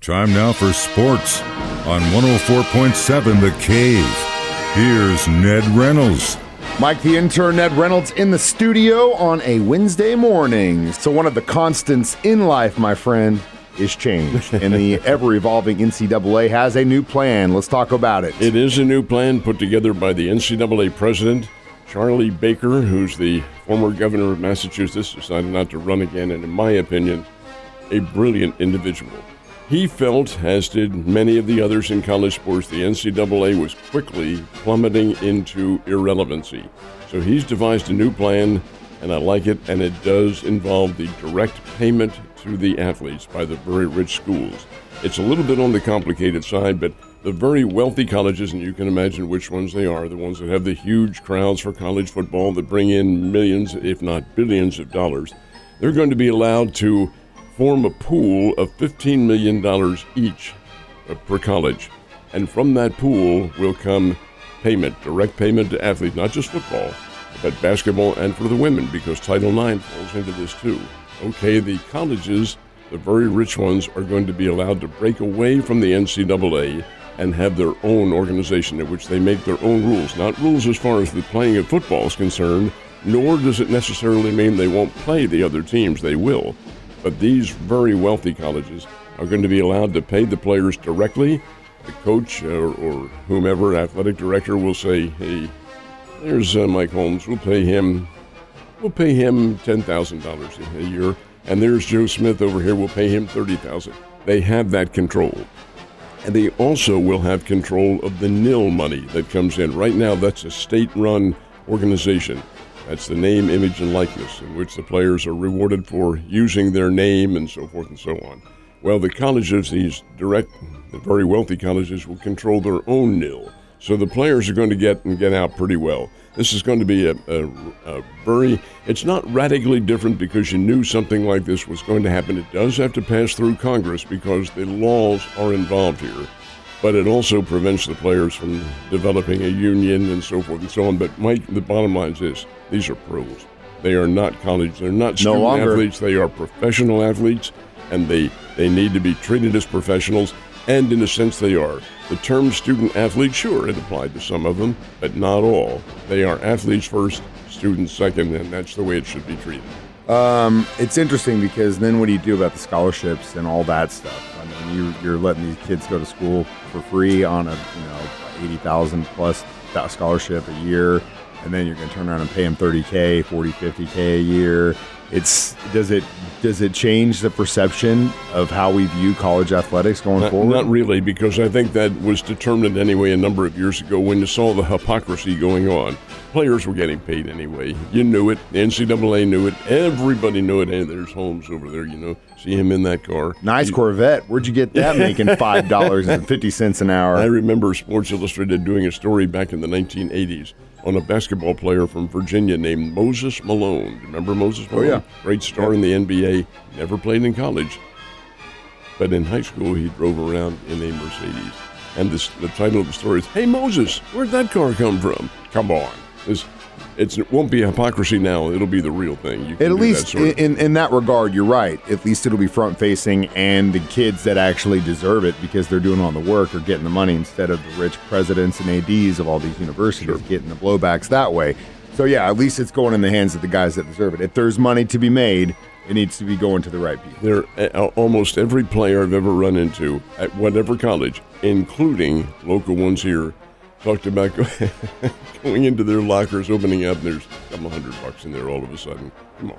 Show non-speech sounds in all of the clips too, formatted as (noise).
Time now for sports on 104.7 The Cave. Here's Ned Reynolds. Mike the intern, Ned Reynolds, in the studio on a Wednesday morning. So, one of the constants in life, my friend, is change. and the (laughs) ever evolving NCAA has a new plan. Let's talk about it. It is a new plan put together by the NCAA president, Charlie Baker, who's the former governor of Massachusetts, decided not to run again, and in my opinion, a brilliant individual. He felt, as did many of the others in college sports, the NCAA was quickly plummeting into irrelevancy. So he's devised a new plan, and I like it, and it does involve the direct payment to the athletes by the very rich schools. It's a little bit on the complicated side, but the very wealthy colleges, and you can imagine which ones they are, the ones that have the huge crowds for college football that bring in millions, if not billions of dollars, they're going to be allowed to form a pool of $15 million each uh, per college. And from that pool will come payment, direct payment to athletes, not just football, but basketball and for the women, because Title IX falls into this too. Okay, the colleges, the very rich ones, are going to be allowed to break away from the NCAA and have their own organization in which they make their own rules. Not rules as far as the playing of football is concerned, nor does it necessarily mean they won't play the other teams. They will. But these very wealthy colleges are going to be allowed to pay the players directly. The coach or, or whomever, athletic director, will say, "Hey, there's uh, Mike Holmes. We'll pay him. We'll pay him ten thousand dollars a year, and there's Joe Smith over here. We'll pay him thirty thousand. They have that control." And they also will have control of the nil money that comes in. Right now, that's a state run organization. That's the name, image, and likeness in which the players are rewarded for using their name and so forth and so on. Well, the colleges, these direct, the very wealthy colleges, will control their own nil. So the players are going to get and get out pretty well. This is going to be a, a, a, very, it's not radically different because you knew something like this was going to happen. It does have to pass through Congress because the laws are involved here. But it also prevents the players from developing a union and so forth and so on. But Mike, the bottom line is this these are pros. They are not college, they're not student no athletes, they are professional athletes, and they, they need to be treated as professionals, and in a sense they are. The term student athlete, sure, it applied to some of them, but not all. They are athletes first, students second, and that's the way it should be treated. Um, it's interesting because then what do you do about the scholarships and all that stuff? I mean, you, you're letting these kids go to school for free on a you know eighty thousand plus scholarship a year, and then you're going to turn around and pay them thirty k, 40, 50 k a year. It's does it does it change the perception of how we view college athletics going not, forward? Not really, because I think that was determined anyway a number of years ago when you saw the hypocrisy going on. Players were getting paid anyway. You knew it. The NCAA knew it. Everybody knew it. Hey, there's Holmes over there. You know, see him in that car. Nice Corvette. Where'd you get that making (laughs) five dollars and fifty cents an hour? I remember Sports Illustrated doing a story back in the 1980s on a basketball player from Virginia named Moses Malone. Remember Moses Malone? Oh, yeah. Great star in the NBA. Never played in college. But in high school, he drove around in a Mercedes. And this, the title of the story is, Hey Moses, where'd that car come from? Come on. This, it's, it won't be hypocrisy now. It'll be the real thing. You can At least that sort of- in, in that regard, you're right. At least it'll be front facing, and the kids that actually deserve it because they're doing all the work are getting the money instead of the rich presidents and ads of all these universities getting the blowbacks that way. So yeah, at least it's going in the hands of the guys that deserve it. If there's money to be made, it needs to be going to the right people. There, almost every player I've ever run into at whatever college, including local ones here, talked about (laughs) going into their lockers, opening up, and there's a couple hundred bucks in there all of a sudden. Come on.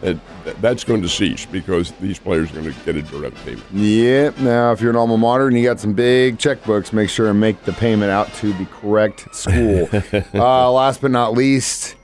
That, that- that's going to cease because these players are going to get a direct payment. Yep. Now, if you're an alma mater and you got some big checkbooks, make sure and make the payment out to the correct school. (laughs) uh, last but not least,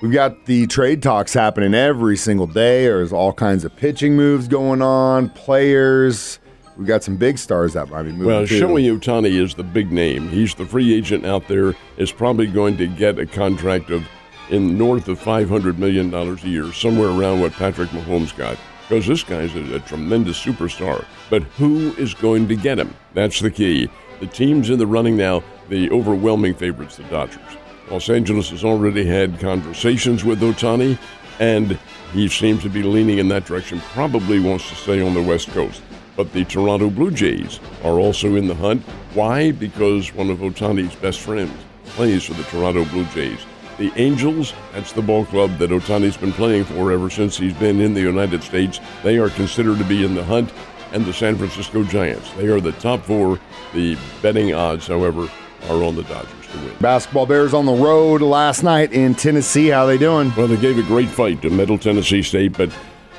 we've got the trade talks happening every single day. There's all kinds of pitching moves going on, players. We got some big stars that might be moving. Well, too. Shohei Ohtani is the big name. He's the free agent out there. Is probably going to get a contract of in north of five hundred million dollars a year, somewhere around what Patrick Mahomes got. Because this guy's a, a tremendous superstar. But who is going to get him? That's the key. The teams in the running now, the overwhelming favorites, the Dodgers. Los Angeles has already had conversations with Ohtani, and he seems to be leaning in that direction. Probably wants to stay on the West Coast. But the Toronto Blue Jays are also in the hunt. Why? Because one of Ohtani's best friends plays for the Toronto Blue Jays. The Angels, that's the ball club that Ohtani's been playing for ever since he's been in the United States. They are considered to be in the hunt. And the San Francisco Giants. They are the top four. The betting odds, however, are on the Dodgers to win. Basketball Bears on the road last night in Tennessee. How they doing? Well, they gave a great fight to Middle Tennessee State, but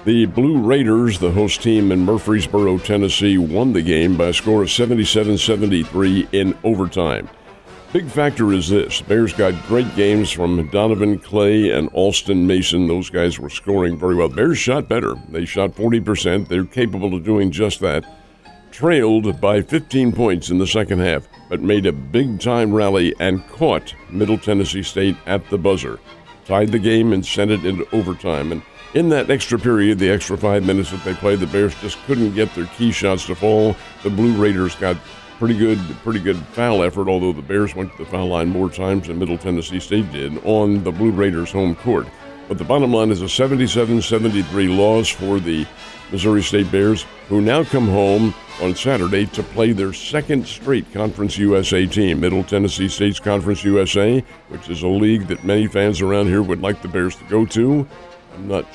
the Blue Raiders, the host team in Murfreesboro, Tennessee, won the game by a score of 77 73 in overtime. Big factor is this Bears got great games from Donovan Clay and Alston Mason. Those guys were scoring very well. Bears shot better. They shot 40%. They're capable of doing just that. Trailed by 15 points in the second half, but made a big time rally and caught Middle Tennessee State at the buzzer. Tied the game and sent it into overtime. And in that extra period, the extra five minutes that they played, the Bears just couldn't get their key shots to fall. The Blue Raiders got pretty good, pretty good foul effort. Although the Bears went to the foul line more times than Middle Tennessee State did on the Blue Raiders' home court. But the bottom line is a 77-73 loss for the Missouri State Bears, who now come home on Saturday to play their second straight Conference USA team, Middle Tennessee State's Conference USA, which is a league that many fans around here would like the Bears to go to. I'm not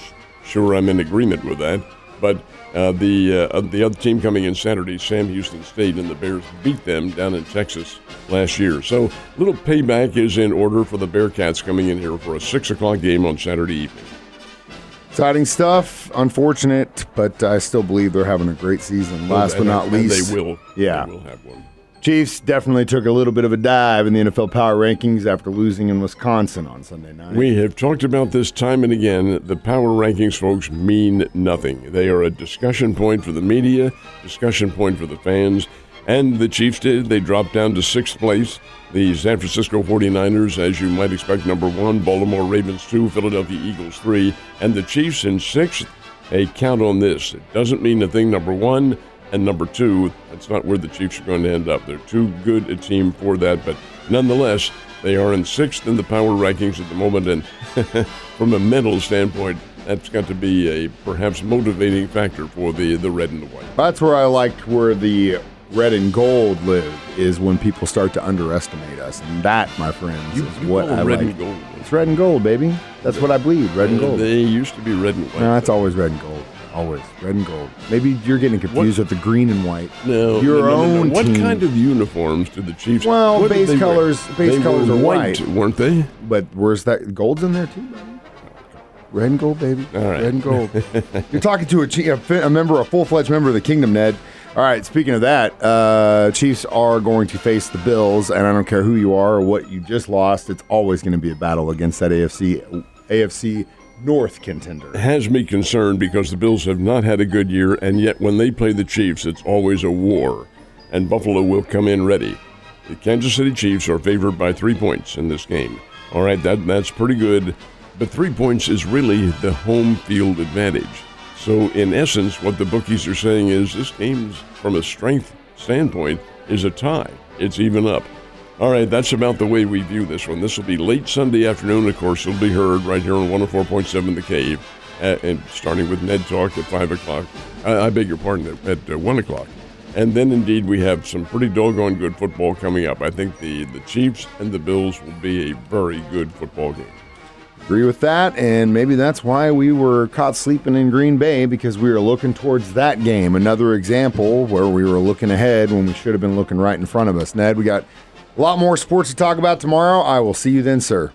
sure I'm in agreement with that, but uh, the uh, the other team coming in Saturday, Sam Houston State, and the Bears beat them down in Texas last year. So little payback is in order for the Bearkats coming in here for a six o'clock game on Saturday evening. Exciting stuff. Unfortunate, but I still believe they're having a great season. Last and, but not least, they will. Yeah, they will have one. Chiefs definitely took a little bit of a dive in the NFL power rankings after losing in Wisconsin on Sunday night. We have talked about this time and again. The power rankings, folks, mean nothing. They are a discussion point for the media, discussion point for the fans. And the Chiefs did. They dropped down to sixth place. The San Francisco 49ers, as you might expect, number one. Baltimore Ravens, two. Philadelphia Eagles, three. And the Chiefs in sixth. Hey, count on this. It doesn't mean a thing, number one. And number two, that's not where the Chiefs are going to end up. They're too good a team for that. But nonetheless, they are in sixth in the power rankings at the moment. And (laughs) from a mental standpoint, that's got to be a perhaps motivating factor for the, the red and the white. That's where I liked where the red and gold live is when people start to underestimate us. And that, my friends, You- is you what I red like. and gold. It's red and gold, baby. That's what I believe. Red and gold. They used to be red and white. No, that's always red and gold. Always red and gold. Maybe you're getting confused with the green and white. No, your no, no, no, no. own What team. kind of uniforms do the Chiefs? Well, what base they wear? colors- base They colors were are white, white. weren't they? But where's that? Gold's in there too, baby. Red and gold, baby. All right. Red and gold. (laughs) You're talking to a, a, a member, a full-fledged member of the kingdom, Ned. All right. Speaking of that, uh, Chiefs are going to face the Bills, and I don't care who you are or what you just lost. It's always going to be a battle against that AFC AFC North contender. Has me concerned because the Bills have not had a good year, and yet when they play the Chiefs, it's always a war, and Buffalo will come in ready. The Kansas City Chiefs are favored by three points in this game. All right, that that's pretty good, but three points is really the home field advantage. So in essence, what the bookies are saying is this game's from a strength standpoint is a tie. It's even up. All right, that's about the way we view this one. This will be late Sunday afternoon. Of course, it'll be heard right here on 104.7 The Cave, and starting with Ned Talk at 5 o'clock. I, I beg your pardon, at, at uh, 1 o'clock. And then, indeed, we have some pretty doggone good football coming up. I think the, the Chiefs and the Bills will be a very good football game. Agree with that, and maybe that's why we were caught sleeping in Green Bay because we were looking towards that game. Another example where we were looking ahead when we should have been looking right in front of us. Ned, we got a lot more sports to talk about tomorrow. I will see you then, sir.